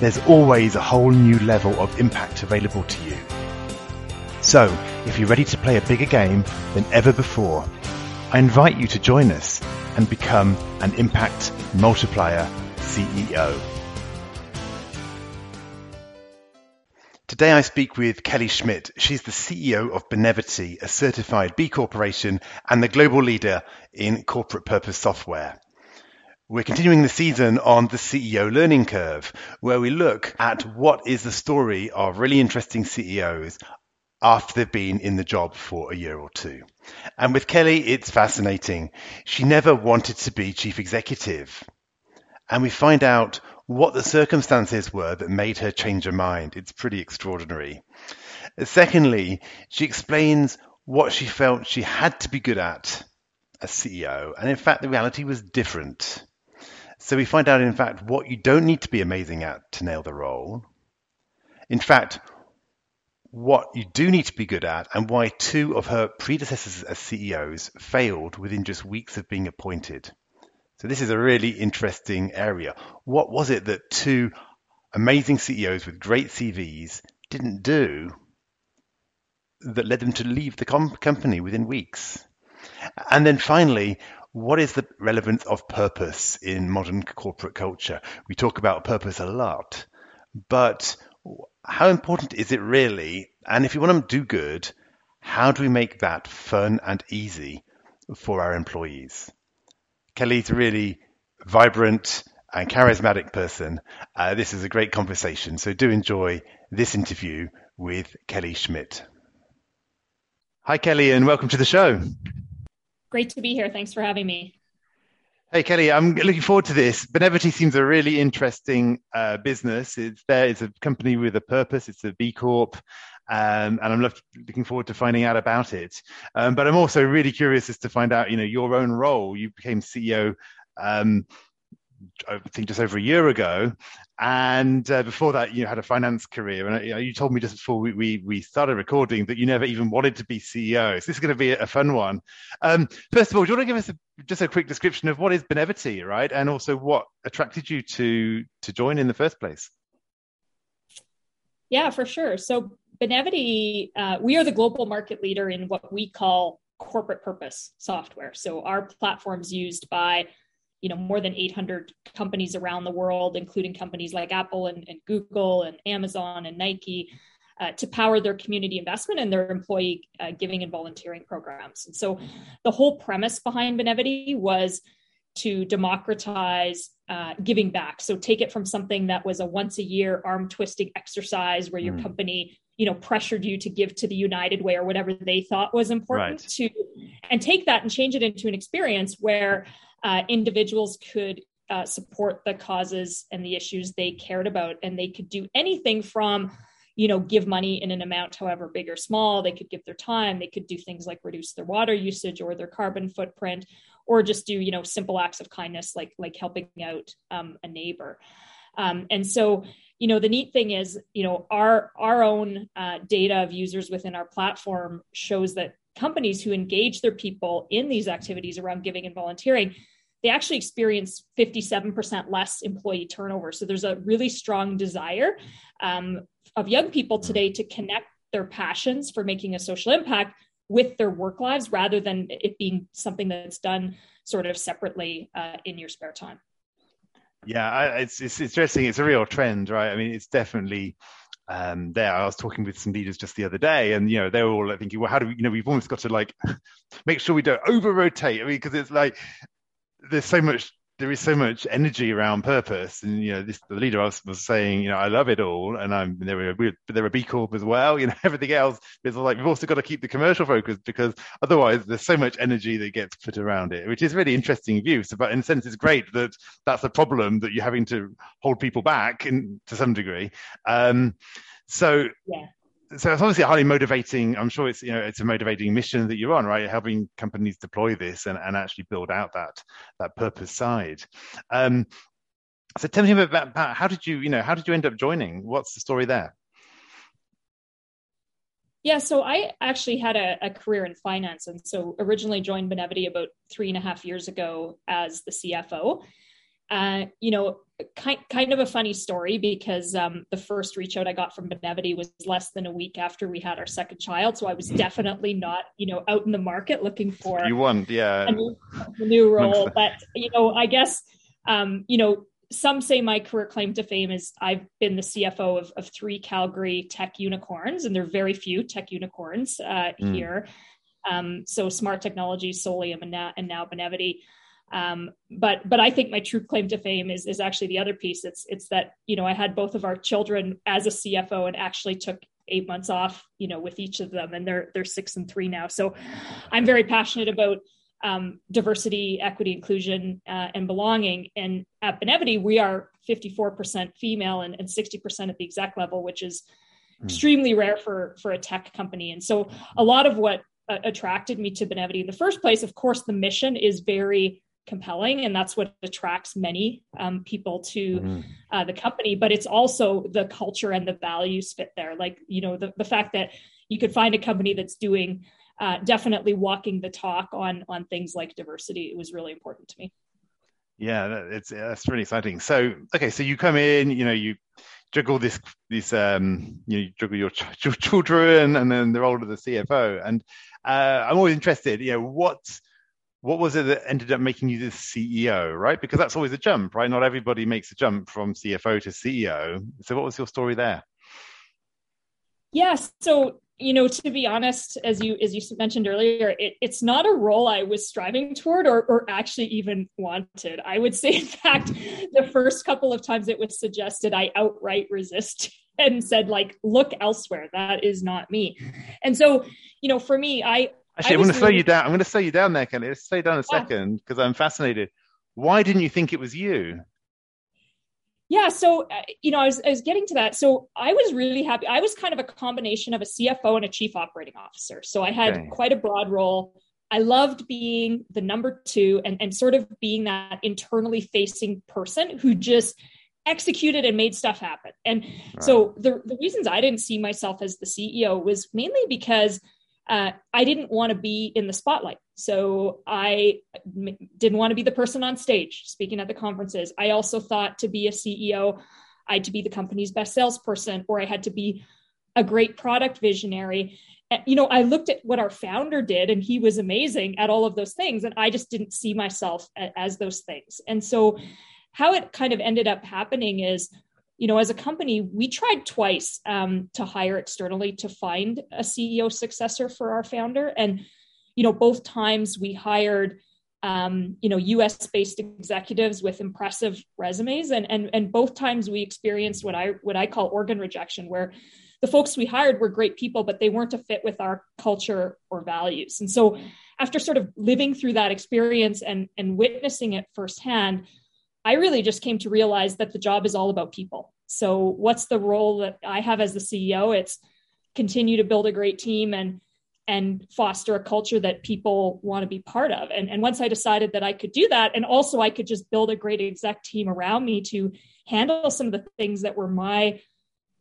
there's always a whole new level of impact available to you. So, if you're ready to play a bigger game than ever before, I invite you to join us and become an impact multiplier CEO. Today I speak with Kelly Schmitt. She's the CEO of Benevity, a certified B Corporation and the global leader in corporate purpose software. We're continuing the season on the CEO learning curve, where we look at what is the story of really interesting CEOs after they've been in the job for a year or two. And with Kelly, it's fascinating. She never wanted to be chief executive. And we find out what the circumstances were that made her change her mind. It's pretty extraordinary. Secondly, she explains what she felt she had to be good at as CEO. And in fact, the reality was different. So we find out, in fact, what you don't need to be amazing at to nail the role. In fact, what you do need to be good at and why two of her predecessors as CEOs failed within just weeks of being appointed. So this is a really interesting area. What was it that two amazing CEOs with great CVs didn't do that led them to leave the com- company within weeks? And then finally, what is the relevance of purpose in modern corporate culture? We talk about purpose a lot, but how important is it really? And if you want to do good, how do we make that fun and easy for our employees? Kelly's a really vibrant and charismatic person. Uh, this is a great conversation, so do enjoy this interview with Kelly Schmitt. Hi, Kelly, and welcome to the show. Great to be here. Thanks for having me. Hey, Kelly, I'm looking forward to this. Benevity seems a really interesting uh, business. It's there. It's a company with a purpose. It's a B Corp. Um, and I'm looking forward to finding out about it. Um, but I'm also really curious as to find out, you know, your own role. You became CEO um, I think just over a year ago. And uh, before that, you had a finance career. And uh, you told me just before we, we, we, started recording that you never even wanted to be CEO. So this is going to be a, fun one. Um, first of all, do you want to give us a, just a quick description of what is Benevity, right? And also what attracted you to to join in the first place? Yeah, for sure. So Benevity, uh, we are the global market leader in what we call corporate purpose software. So our platform's used by you know more than 800 companies around the world including companies like apple and, and google and amazon and nike uh, to power their community investment and their employee uh, giving and volunteering programs and so the whole premise behind benevity was to democratize uh, giving back so take it from something that was a once a year arm twisting exercise where your mm. company you know pressured you to give to the united way or whatever they thought was important right. to and take that and change it into an experience where uh, individuals could uh, support the causes and the issues they cared about and they could do anything from you know give money in an amount however big or small. They could give their time. They could do things like reduce their water usage or their carbon footprint or just do you know simple acts of kindness like like helping out um, a neighbor. Um, and so you know the neat thing is you know our our own uh, data of users within our platform shows that companies who engage their people in these activities around giving and volunteering they actually experience 57% less employee turnover. So there's a really strong desire um, of young people today to connect their passions for making a social impact with their work lives rather than it being something that's done sort of separately uh, in your spare time. Yeah, I, it's, it's interesting. It's a real trend, right? I mean, it's definitely um, there. I was talking with some leaders just the other day, and you know they were all thinking, well, how do we? You know, we've almost got to like make sure we don't over rotate. I mean, because it's like there's so much there is so much energy around purpose, and you know, this the leader was, was saying, you know, I love it all, and I'm there are there are B Corp as well, you know, everything else. It's like we've also got to keep the commercial focus because otherwise there's so much energy that gets put around it, which is really interesting view. So, but in a sense, it's great that that's a problem that you're having to hold people back in to some degree. Um, so yeah so it's obviously highly motivating. I'm sure it's you know it's a motivating mission that you're on, right? Helping companies deploy this and, and actually build out that that purpose side. Um, so tell me about, about how did you you know how did you end up joining? What's the story there? Yeah, so I actually had a, a, career in finance, and so originally joined Benevity about three and a half years ago as the CFO. Uh, you know, kind kind of a funny story because um, the first reach out I got from Benevity was less than a week after we had our second child, so I was definitely not you know out in the market looking for you want yeah a new, a new role. but you know, I guess um, you know some say my career claim to fame is I've been the CFO of, of three Calgary tech unicorns, and there are very few tech unicorns uh, mm. here. Um, so Smart Technology, Solium, and now, and now Benevity. Um, but but I think my true claim to fame is is actually the other piece. It's it's that you know I had both of our children as a CFO and actually took eight months off, you know, with each of them, and they're they're six and three now. So I'm very passionate about um, diversity, equity, inclusion, uh, and belonging. And at Benevity, we are 54% female and, and 60% at the exec level, which is mm. extremely rare for for a tech company. And so a lot of what uh, attracted me to Benevity in the first place, of course, the mission is very compelling and that's what attracts many um, people to mm-hmm. uh, the company but it's also the culture and the values fit there. Like you know the, the fact that you could find a company that's doing uh, definitely walking the talk on on things like diversity it was really important to me. Yeah it's that's really exciting. So okay so you come in you know you juggle this this um you know you juggle your, ch- your children and then the role of the cfo and uh, i'm always interested you know what what was it that ended up making you the CEO, right? Because that's always a jump, right? Not everybody makes a jump from CFO to CEO. So, what was your story there? Yes. Yeah, so, you know, to be honest, as you as you mentioned earlier, it, it's not a role I was striving toward or, or actually even wanted. I would say, in fact, the first couple of times it was suggested, I outright resist and said, like, look elsewhere. That is not me. And so, you know, for me, I Actually, I'm going to slow you down. I'm going to slow you down there, Kelly. Let's slow down a second because I'm fascinated. Why didn't you think it was you? Yeah, so uh, you know, I was, I was getting to that. So I was really happy. I was kind of a combination of a CFO and a chief operating officer. So I had okay. quite a broad role. I loved being the number two and, and sort of being that internally facing person who just executed and made stuff happen. And right. so the, the reasons I didn't see myself as the CEO was mainly because uh, I didn't want to be in the spotlight. So I m- didn't want to be the person on stage speaking at the conferences. I also thought to be a CEO, I had to be the company's best salesperson, or I had to be a great product visionary. And, you know, I looked at what our founder did, and he was amazing at all of those things. And I just didn't see myself a- as those things. And so, how it kind of ended up happening is you know, as a company, we tried twice um, to hire externally to find a CEO successor for our founder. And, you know, both times we hired, um, you know, US based executives with impressive resumes. And, and, and both times we experienced what I, what I call organ rejection, where the folks we hired were great people, but they weren't a fit with our culture or values. And so after sort of living through that experience and, and witnessing it firsthand, I really just came to realize that the job is all about people. So, what's the role that I have as the CEO? It's continue to build a great team and and foster a culture that people want to be part of. And, and once I decided that I could do that, and also I could just build a great exec team around me to handle some of the things that were my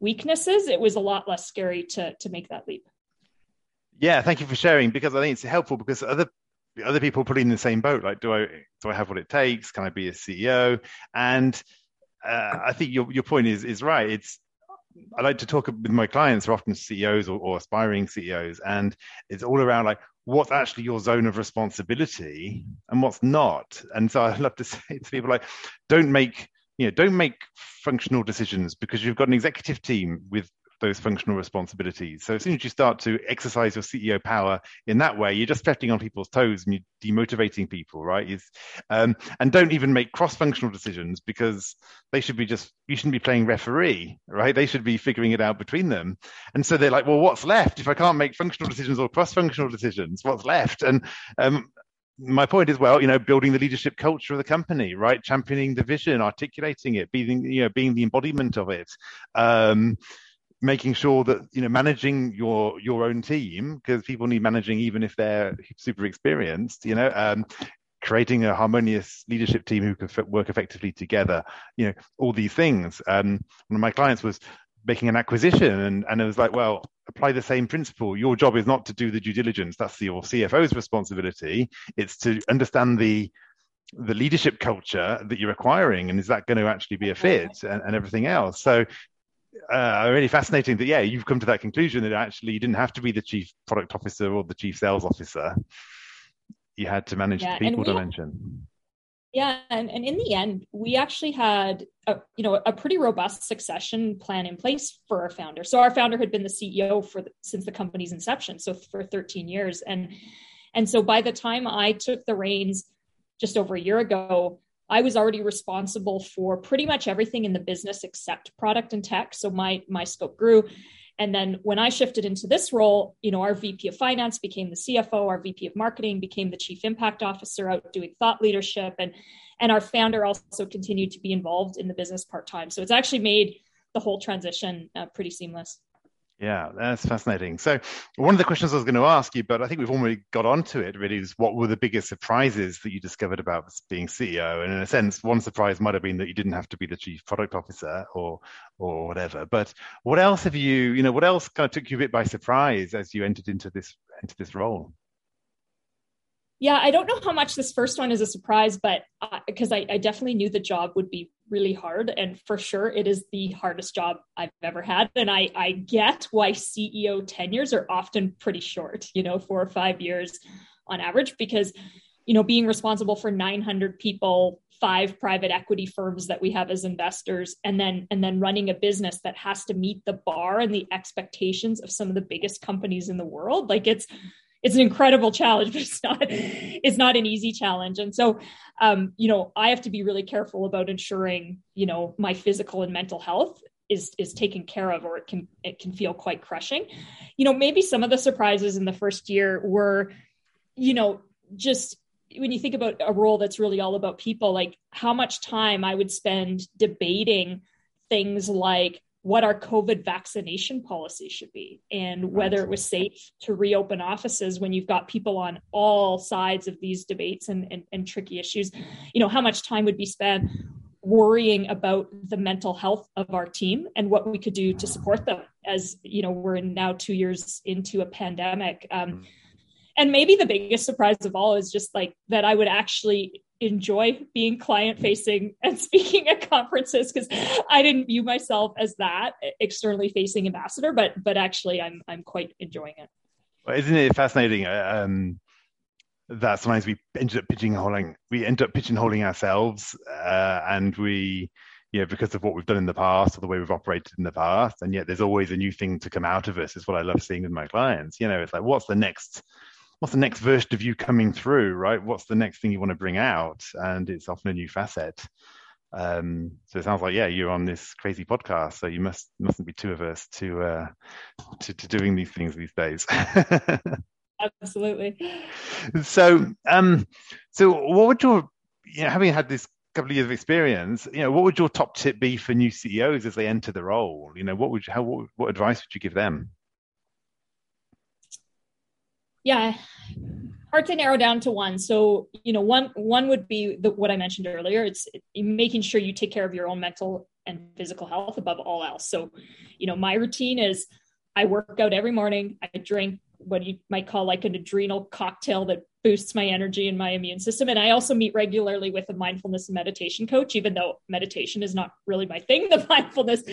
weaknesses, it was a lot less scary to to make that leap. Yeah, thank you for sharing because I think it's helpful because other other people putting in the same boat. Like, do I do I have what it takes? Can I be a CEO? And uh, I think your your point is is right. It's I like to talk with my clients, who are often CEOs or, or aspiring CEOs, and it's all around like what's actually your zone of responsibility and what's not. And so I love to say to people like, don't make you know don't make functional decisions because you've got an executive team with those functional responsibilities. So as soon as you start to exercise your CEO power in that way, you're just stepping on people's toes and you're demotivating people, right? Um, and don't even make cross-functional decisions because they should be just you shouldn't be playing referee, right? They should be figuring it out between them. And so they're like, well, what's left if I can't make functional decisions or cross-functional decisions? What's left? And um, my point is well you know building the leadership culture of the company right championing the vision articulating it being you know being the embodiment of it um, making sure that you know managing your your own team because people need managing even if they're super experienced you know um, creating a harmonious leadership team who can f- work effectively together you know all these things. Um, one of my clients was making an acquisition and, and it was like well apply the same principle. Your job is not to do the due diligence. That's your cfo's responsibility. It's to understand the the leadership culture that you're acquiring and is that going to actually be a fit and, and everything else. So uh, really fascinating that yeah you've come to that conclusion that actually you didn't have to be the chief product officer or the chief sales officer. You had to manage yeah, the people dimension. Yeah, and, and in the end, we actually had a, you know a pretty robust succession plan in place for our founder. So our founder had been the CEO for the, since the company's inception, so for 13 years, and and so by the time I took the reins just over a year ago, I was already responsible for pretty much everything in the business except product and tech. So my my scope grew. And then when I shifted into this role, you know, our VP of finance became the CFO, our VP of marketing became the chief impact officer out doing thought leadership and and our founder also continued to be involved in the business part-time. So it's actually made the whole transition uh, pretty seamless. Yeah, that's fascinating. So, one of the questions I was going to ask you, but I think we've already got onto it really, is what were the biggest surprises that you discovered about being CEO? And in a sense, one surprise might have been that you didn't have to be the chief product officer or or whatever. But what else have you, you know, what else kind of took you a bit by surprise as you entered into this into this role? Yeah, I don't know how much this first one is a surprise, but because uh, I, I, definitely knew the job would be really hard. And for sure, it is the hardest job I've ever had. And I, I get why CEO tenures are often pretty short, you know, four or five years on average, because, you know, being responsible for 900 people, five private equity firms that we have as investors and then and then running a business that has to meet the bar and the expectations of some of the biggest companies in the world like it's it's an incredible challenge, but it's not it's not an easy challenge. And so, um, you know, I have to be really careful about ensuring, you know, my physical and mental health is is taken care of, or it can it can feel quite crushing. You know, maybe some of the surprises in the first year were, you know, just when you think about a role that's really all about people, like how much time I would spend debating things like what our COVID vaccination policy should be and whether it was safe to reopen offices when you've got people on all sides of these debates and, and, and tricky issues. You know, how much time would be spent worrying about the mental health of our team and what we could do to support them as, you know, we're now two years into a pandemic. Um, mm. and maybe the biggest surprise of all is just like that I would actually enjoy being client facing and speaking at conferences because I didn't view myself as that externally facing ambassador, but but actually I'm I'm quite enjoying it. Well, isn't it fascinating? Uh, um, that sometimes we ended up pigeonholing, we end up pigeonholing ourselves, uh, and we, you know, because of what we've done in the past or the way we've operated in the past, and yet there's always a new thing to come out of us. Is what I love seeing with my clients. You know, it's like, what's the next what's the next version of you coming through, right? What's the next thing you want to bring out? And it's often a new facet. Um, so it sounds like yeah, you're on this crazy podcast, so you must mustn't be too averse to uh, to, to doing these things these days. Absolutely. So, um, so what would your you know, having had this couple of years of experience, you know, what would your top tip be for new CEOs as they enter the role? You know, what would you, how what, what advice would you give them? Yeah hard to narrow down to one. So you know one one would be the, what i mentioned earlier. It's making sure you take care of your own mental and physical health above all else. So you know my routine is i work out every morning. I drink what you might call like an adrenal cocktail that boosts my energy and my immune system. And i also meet regularly with a mindfulness and meditation coach even though meditation is not really my thing. The mindfulness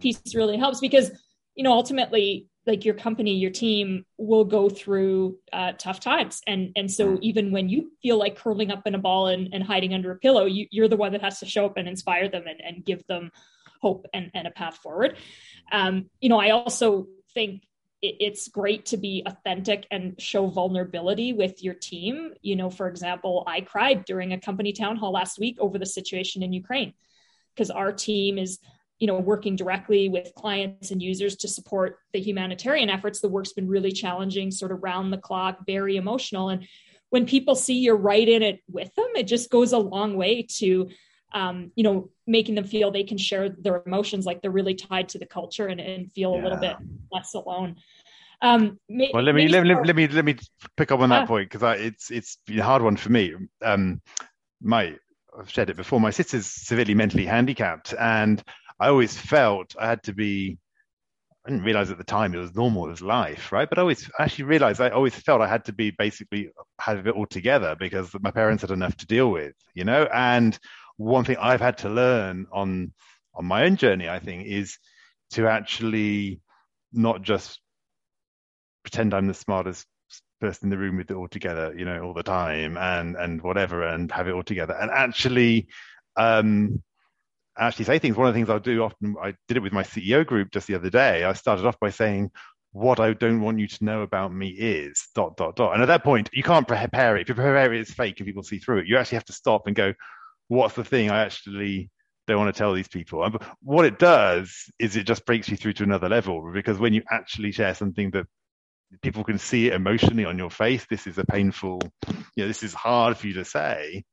piece really helps because you know ultimately like your company your team will go through uh, tough times and and so even when you feel like curling up in a ball and, and hiding under a pillow you, you're the one that has to show up and inspire them and, and give them hope and, and a path forward. Um, you know, I also think it's great to be authentic and show vulnerability with your team. You know, for example, I cried during a company town hall last week over the situation in Ukraine because our team is you know working directly with clients and users to support the humanitarian efforts the work's been really challenging sort of round the clock very emotional and when people see you're right in it with them it just goes a long way to um, you know making them feel they can share their emotions like they're really tied to the culture and, and feel yeah. a little bit less alone um, well, let me let, me let me let me pick up on that point because it's it's a hard one for me. Um, my I've said it before. My sister's severely mentally handicapped, and I always felt I had to be. I didn't realize at the time it was normal, it was life, right? But I always actually realized I always felt I had to be basically have it all together because my parents had enough to deal with, you know. And one thing I've had to learn on on my own journey, I think, is to actually not just pretend I'm the smartest person in the room with it all together, you know, all the time and and whatever, and have it all together, and actually, um, actually say things. One of the things I'll do often, I did it with my CEO group just the other day. I started off by saying, "What I don't want you to know about me is dot dot dot," and at that point, you can't prepare it. If you prepare it, it's fake, and people see through it. You actually have to stop and go, "What's the thing I actually?" don't want to tell these people. And what it does is it just breaks you through to another level because when you actually share something that people can see it emotionally on your face. This is a painful, you know, this is hard for you to say.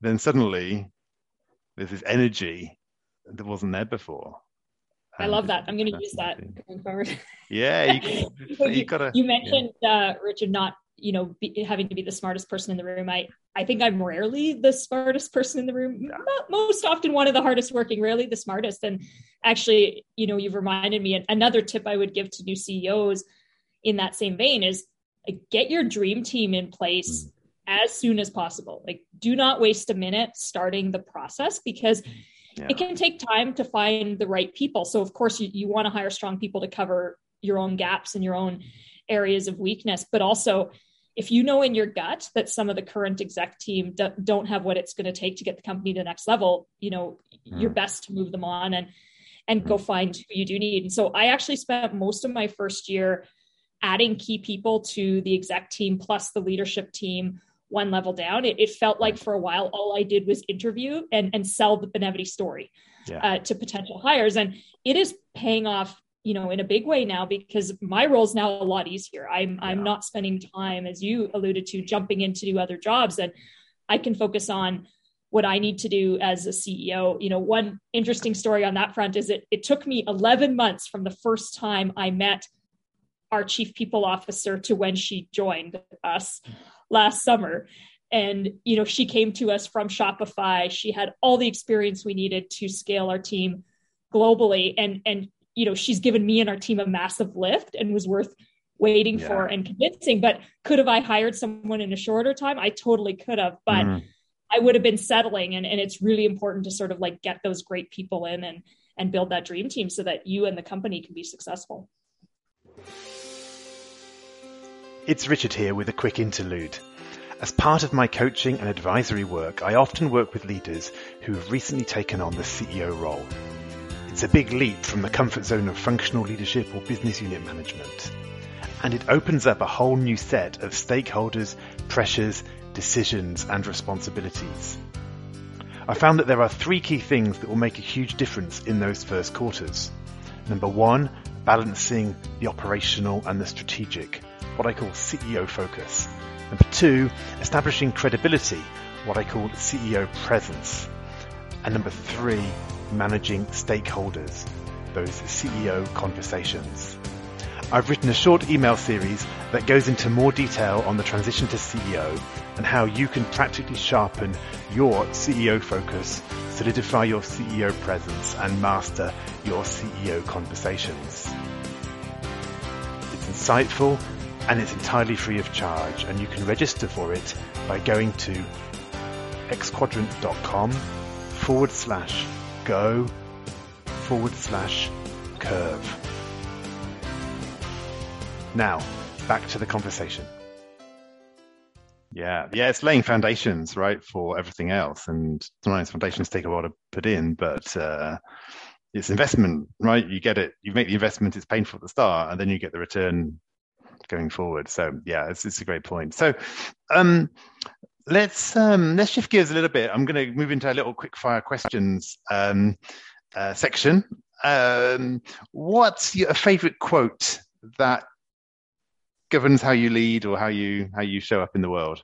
Then suddenly there's this energy that wasn't there before. I love that. I'm going to use that going forward. Yeah, you, you, gotta. You mentioned yeah. uh, Richard not, you know, be, having to be the smartest person in the room. I, I think I'm rarely the smartest person in the room. Yeah. Most often, one of the hardest working. Rarely the smartest. And actually, you know, you've reminded me. Another tip I would give to new CEOs in that same vein is like, get your dream team in place mm. As soon as possible. Like, do not waste a minute starting the process because yeah. it can take time to find the right people. So, of course, you, you want to hire strong people to cover your own gaps and your own areas of weakness, but also if you know in your gut that some of the current exec team do, don't have what it's going to take to get the company to the next level, you know, mm. you're best to move them on and and go find who you do need. And so I actually spent most of my first year adding key people to the exec team plus the leadership team one level down. It, it felt like for a while all I did was interview and, and sell the Benevity story yeah. uh, to potential hires, and it is paying off you know in a big way now because my role is now a lot easier i'm yeah. i'm not spending time as you alluded to jumping in to do other jobs and i can focus on what i need to do as a ceo you know one interesting story on that front is it it took me 11 months from the first time i met our chief people officer to when she joined us last summer. And you know she came to us from shopify. She had all the experience we needed to scale our team globally. And and you know she's given me and our team a massive lift and was worth waiting yeah. for and convincing. But could have i hired someone in a shorter time? I totally could have but mm. i would have been settling. And, and it's really important to sort of like get those great people in and and build that dream team so that you and the company can be successful it's Richard here with a quick interlude. As part of my coaching and advisory work, I often work with leaders who have recently taken on the CEO role. It's a big leap from the comfort zone of functional leadership or business unit management. And it opens up a whole new set of stakeholders, pressures, decisions, and responsibilities. I found that there are three key things that will make a huge difference in those first quarters. Number one, balancing the operational and the strategic what I call CEO focus. Number two, establishing credibility, what I call CEO presence. And number three, managing stakeholders, those CEO conversations. I've written a short email series that goes into more detail on the transition to CEO and how you can practically sharpen your CEO focus, solidify your CEO presence, and master your CEO conversations. It's insightful and it's entirely free of charge and you can register for it by going to xquadrant.com forward slash go forward slash curve. Now, back to the conversation. Yeah, yeah, it's laying foundations, right, for everything else. And sometimes foundations take a while to put in, but uh, it's investment, right? You get it, you make the investment, it's painful at the start, and then you get the return going forward. So yeah, it's, it's a great point. So um, let's um, let's shift gears a little bit. I'm going to move into a little quick fire questions um, uh, section. Um, what's your favorite quote that governs how you lead or how you how you show up in the world?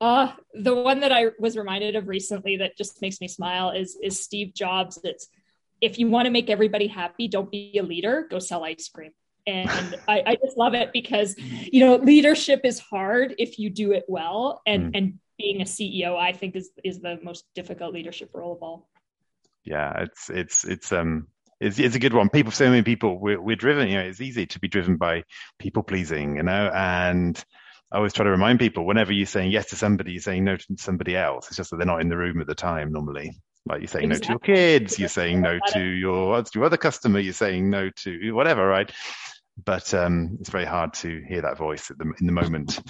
Uh, the one that I was reminded of recently that just makes me smile is is Steve Jobs. It's if you want to make everybody happy, don't be a leader, go sell ice cream. And I, I, just love it because you know leadership is hard if you do it well, and mm. and being a CEO, I think is is the most difficult leadership role of all. Yeah, it's it's it's um it's, it's a good one. People, so many people, we're, we're driven. You know, it's easy to be driven by people pleasing. You know, and I always try to remind people whenever you're saying yes to somebody, you're saying no to somebody else. It's just that they're not in the room at the time normally. Like you're saying exactly. no to your kids, you're saying no to your, to other customer, you're saying no to whatever, right? But um, it's very hard to hear that voice at the, in the moment.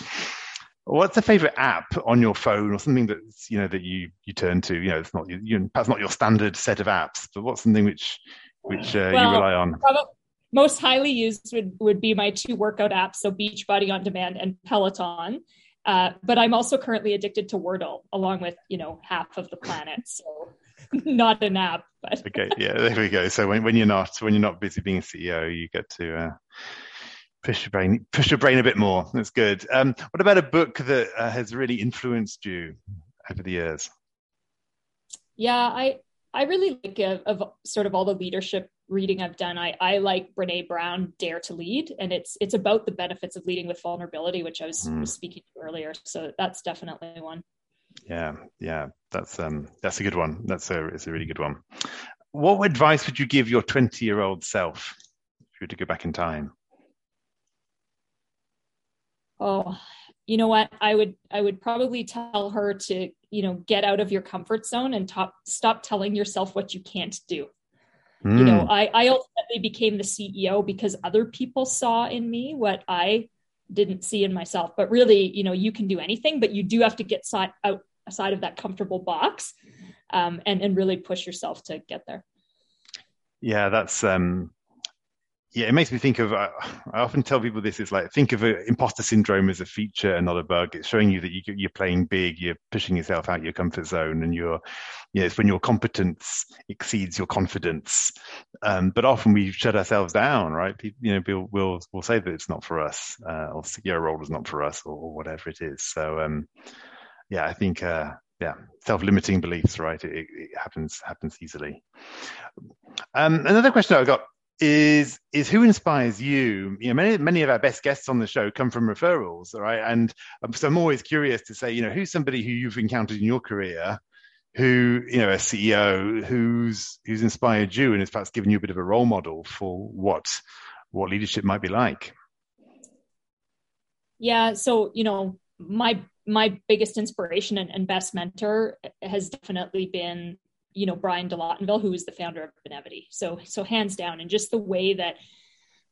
What's a favorite app on your phone, or something that's you know that you you turn to? You know, it's not you, perhaps not your standard set of apps, but what's something which which uh, well, you rely on? Probably, most highly used would, would be my two workout apps, so Beachbody on Demand and Peloton. Uh, but I'm also currently addicted to Wordle, along with you know half of the planet. So not an app, but okay, yeah, there we go. So when, when you're not when you're not busy being a CEO, you get to uh, push your brain push your brain a bit more. That's good. Um, what about a book that uh, has really influenced you over the years? Yeah, I I really like of, of sort of all the leadership reading I've done, I, I like Brene Brown, Dare to Lead, and it's it's about the benefits of leading with vulnerability, which I was, mm. was speaking to earlier. So that's definitely one. Yeah, yeah, that's um that's a good one. That's a it's a really good one. What advice would you give your twenty year old self if you were to go back in time? Oh, you know what? I would I would probably tell her to you know get out of your comfort zone and top, stop telling yourself what you can't do Mm. You know, hmm. I, I ultimately became the CEO because other people saw in me what I didn't see in myself. But really, you know, you can do anything, but you do have to get side, out outside of that comfortable box um, and, and really push yourself to get there. Yeah, that's um, yeah, it makes me think of. Uh, I often tell people this is like think of imposter syndrome as a feature and not a bug. It's showing you that you, are playing big, you're pushing yourself out your comfort zone, and you're, yeah, it's when your competence exceeds your confidence. Um, but often we shut ourselves down, right? People, you know, we'll, we'll say that it's not for us, uh, or your role is not for us, or, or whatever it is. So, um, yeah, I think. Uh, yeah, self-limiting beliefs, right? It, it happens happens easily. Um, another question I got is is who inspires you. You know many many of our best guests on the show come from referrals right? And um, so i'm always curious to say you know who's somebody who you've encountered in your career who you know a ceo who's who's inspired you and has perhaps given you a bit of a role model for what what leadership might be like? Yeah so you know my my biggest inspiration and, and best mentor has definitely been you know Bryan de Lottinville, who is the founder of Benevity. So so hands down, and just the way that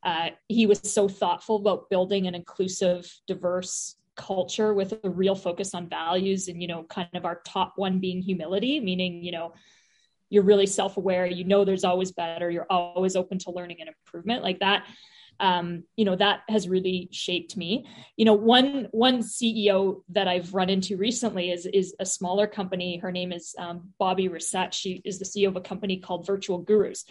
uh, he was so thoughtful about building an inclusive, diverse culture with a real focus on values, and you know, kind of our top one being humility, meaning you know you're really self-aware you know there's always better you're always open to learning and improvement like that um, you know that has really shaped me. You know one one ceo that i've run into recently is is a smaller company. Her name is um, Bobbie Racette. she is the ceo of a company called virtual gurus.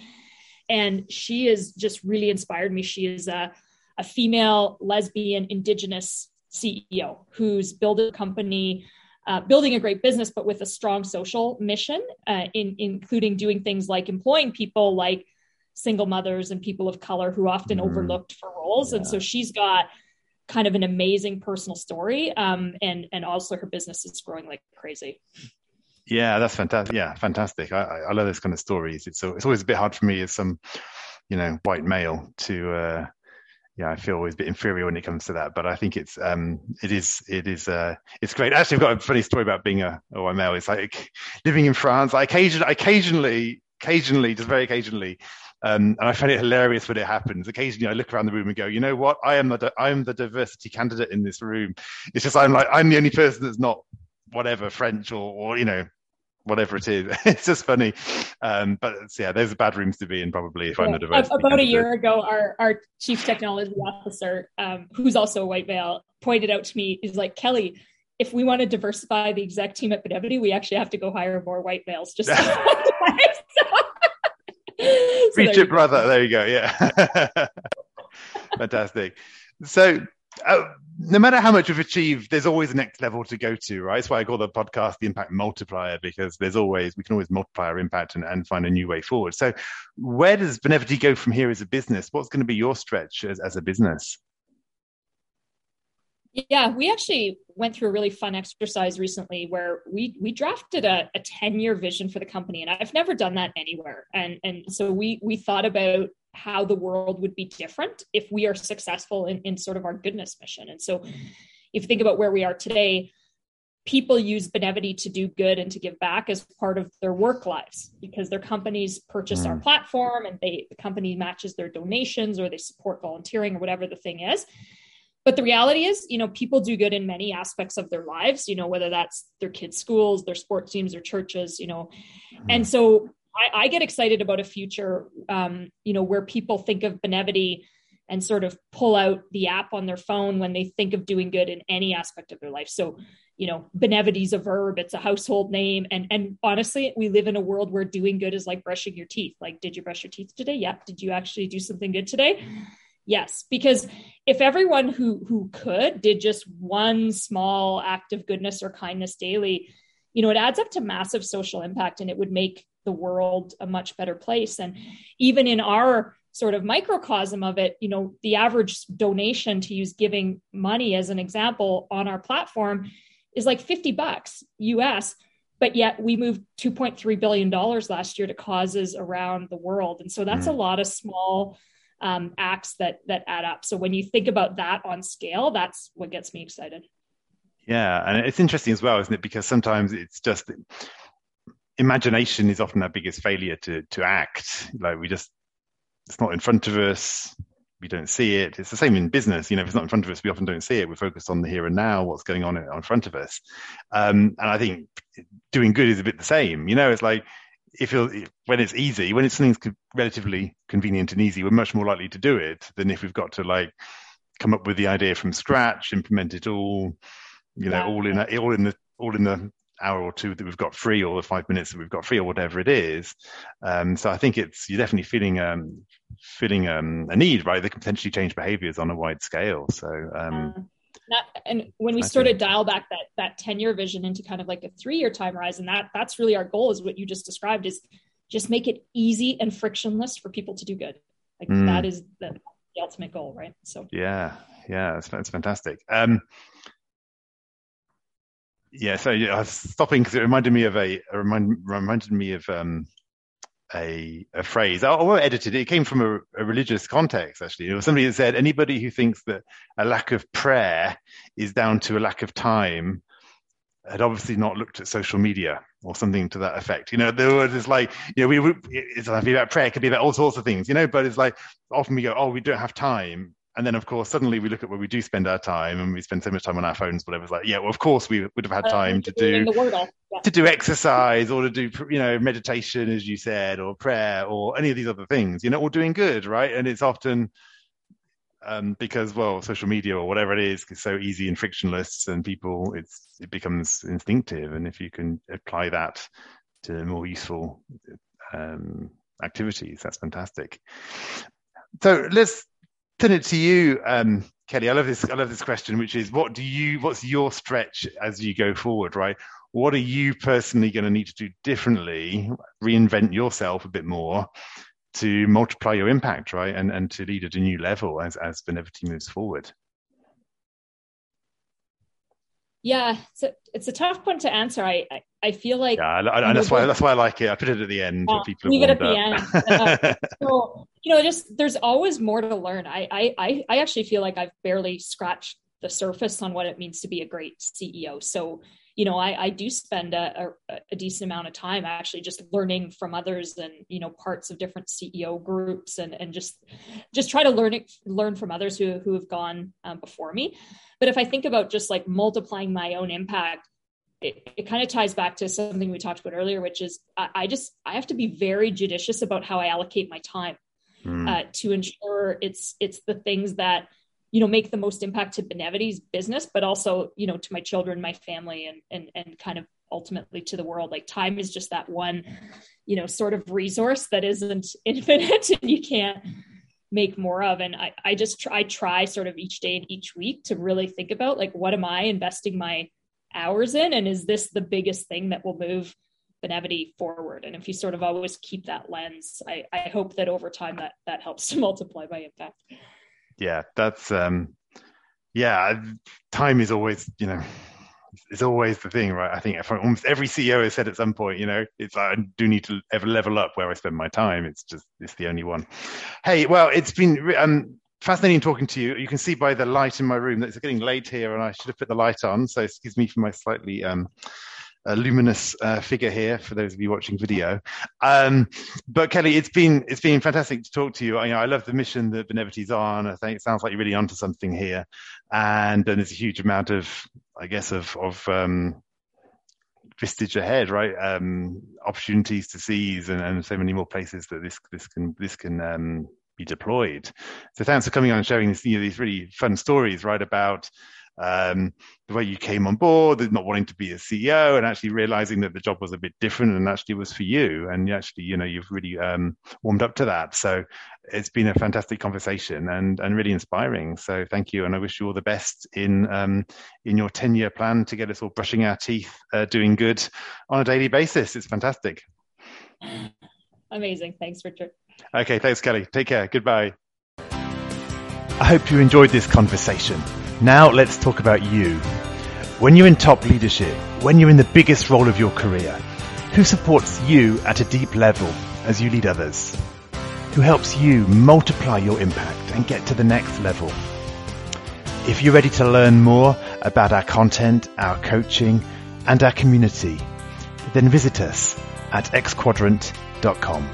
And she has just really inspired me. She is a, a female lesbian indigenous ceo who's built a company uh, building a great business, but with a strong social mission, uh, in, including doing things like employing people like single mothers and people of color who often mm. overlooked for roles. Yeah. And so she's got kind of an amazing personal story. Um, and, and also her business is growing like crazy. Yeah, that's fantastic. Yeah, fantastic. I, I love those kind of stories. It's, it's always a bit hard for me as some, you know, white male to, uh, yeah, I feel always a bit inferior when it comes to that, but I think it's um it is it is uh it's great. Actually, I've got a funny story about being a, a white male. It's like living in France. I occasionally, occasionally, occasionally, just very occasionally, um, and I find it hilarious when it happens. Occasionally, I look around the room and go, "You know what? I am the I am the diversity candidate in this room." It's just I'm like I'm the only person that's not whatever French or or you know whatever it is. it's just funny. Um, but yeah, there's bad rooms to be in probably if yeah. I'm the diversity. About candidate. a year ago, our, our chief technology officer, um, who's also a white male, pointed out to me, he's like, Kelly, if we want to diversify the exec team at Benevity, we actually have to go hire more white males. Just so, Reach it, brother. There you go. Yeah. Fantastic. So, uh, no matter how much we've achieved, there's always a next level to go to, right? That's why I call the podcast the impact multiplier because there's always, we can always multiply our impact and, and find a new way forward. So, where does Benevity go from here as a business? What's going to be your stretch as, as a business? Yeah, we actually went through a really fun exercise recently where we we drafted a, a 10 year vision for the company, and I've never done that anywhere. And and so we we thought about how the world would be different if we are successful in, in sort of our goodness mission. And so if you think about where we are today, people use Benevity to do good and to give back as part of their work lives because their companies purchase mm. our platform and they the company matches their donations or they support volunteering or whatever the thing is. But the reality is, you know, people do good in many aspects of their lives, you know, whether that's their kids' schools, their sports teams, their churches, you know. Mm. And so I, I get excited about a future, um, you know, where people think of Benevity and sort of pull out the app on their phone when they think of doing good in any aspect of their life. So, you know, Benevity's a verb, it's a household name. And and honestly, we live in a world where doing good is like brushing your teeth. Like, did you brush your teeth today? Yeah. Did you actually do something good today? Yes. Because if everyone who who could did just one small act of goodness or kindness daily, you know, it adds up to massive social impact and it would make the world a much better place. And even in our sort of microcosm of it, you know, the average donation to use giving money as an example on our platform is like 50 bucks US, but yet we moved 2.3 billion dollars last year to causes around the world. And so that's mm. a lot of small um, acts that that add up. So when you think about that on scale, that's what gets me excited. Yeah, and it's interesting as well, isn't it? Because sometimes it's just imagination is often our biggest failure to to act. Like we just it's not in front of us. We don't see it. It's the same in business. You know, if it's not in front of us, we often don't see it. We're focused on the here and now, what's going on in front of us. Um, and I think doing good is a bit the same. You know, it's like if you're when it's easy, when it's something relatively convenient and easy, we're much more likely to do it than if we've got to like come up with the idea from scratch, implement it all, you know, yeah. all in a, all in the all in the hour or two that we've got free or the five minutes that we've got free or whatever it is. Um, so I think it's you're definitely feeling um, feeling um, a need, right? That can potentially change behaviors on a wide scale. So um, not, and when we sort of dial back that that 10 year vision into kind of like a three year time horizon, that that's really our goal is what you just described is just make it easy and frictionless for people to do good. Like mm. that is the, the ultimate goal, right? So yeah, yeah, it's, that's fantastic. Um, yeah, so yeah, I was stopping because it reminded me of a, a remind, reminded me of um, a, a phrase. I, I edited it. It came from a, a, religious context, actually. It was somebody that said, anybody who thinks that a lack of prayer is down to a lack of time had obviously not looked at social media or something to that effect. You know, there was like, you know, we, it's not about prayer, it could be about all sorts of things, you know, but it's like often we go, oh, we don't have time and then of course suddenly we look at where we do spend our time and we spend so much time on our phones whatever. It's like yeah well of course we would have had uh, time uh, to do yeah. to do exercise or to do you know meditation as you said or prayer or any of these other things you know or doing good right? And it's often um, because well social media or whatever it is is so easy and frictionless and people it's it becomes instinctive. And if you can apply that to more useful um, activities that's fantastic. So let's turn it to you, um, Kelly. I love this. I love this question, which is, what do you? What's your stretch as you go forward? Right. What are you personally going to need to do differently? Reinvent yourself a bit more to multiply your impact, right, and and to lead at a new level as as Benevity moves forward. Yeah, it's a, it's a tough one to answer. I I, I feel like yeah, I, I, that's why that's why I like it. I put it at the end. Yeah, people leave it at the end. so you know, just there's always more to learn. I I I actually feel like I've barely scratched the surface on what it means to be a great CEO. So you know, I, I do spend a, a, a, decent amount of time actually just learning from others and you know parts of different CEO groups and and just just try to learn it, learn from others who who have gone um, before me. But if I think about just like multiplying my own impact, it, it kind of ties back to something we talked about earlier, which is I, I just I have to be very judicious about how I allocate my time mm. uh, to ensure it's it's the things that you know make the most impact to Benevity's business, but also you know to my children, my family, and and and kind of ultimately to the world. Like time is just that one, you know, sort of resource that isn't infinite and you can't make more of. And I I just try, I try sort of each day and each week to really think about like what am I investing my hours in, and is this the biggest thing that will move Benevity forward and if you sort of always keep that lens I, I hope that over time that that helps to multiply my impact yeah that's um yeah time is always you know it's always the thing right i think almost every ceo has said at some point you know it's i do need to ever level up where i spend my time it's just it's the only one hey well it's been um fascinating talking to you. You can see by the light in my room that it's getting late here, and I should have put the light on. So excuse me for my slightly um, a luminous uh, figure here for those of you watching video. Um, but Kelly, it's been it's been fantastic to talk to you. I, you know, I love the mission that Benevity's on. I think it sounds like you're really onto something here, and, and there's a huge amount of, I guess, of of um, ahead, right? Um, opportunities to seize, and, and, so many more places that this this can this can um, be deployed. So thanks for coming on and sharing this, you know, these really fun stories, right, about um, the way you came on board, not wanting to be a CEO, and actually realizing that the job was a bit different and actually was for you. And actually, you know, you've really um, warmed up to that. So it's been a fantastic conversation and and really inspiring. So thank you, and I wish you all the best in um, in your ten year plan to get us all brushing our teeth, uh, doing good on a daily basis. It's fantastic. Amazing. Thanks, Richard. Okay, thanks, Kelly. Take care. Goodbye. I hope you enjoyed this conversation. Now let's talk about you. When you're in top leadership, when you're in the biggest role of your career, who supports you at a deep level as you lead others? Who helps you multiply your impact and get to the next level? If you're ready to learn more about our content, our coaching, and our community, then visit us at xquadrant.com.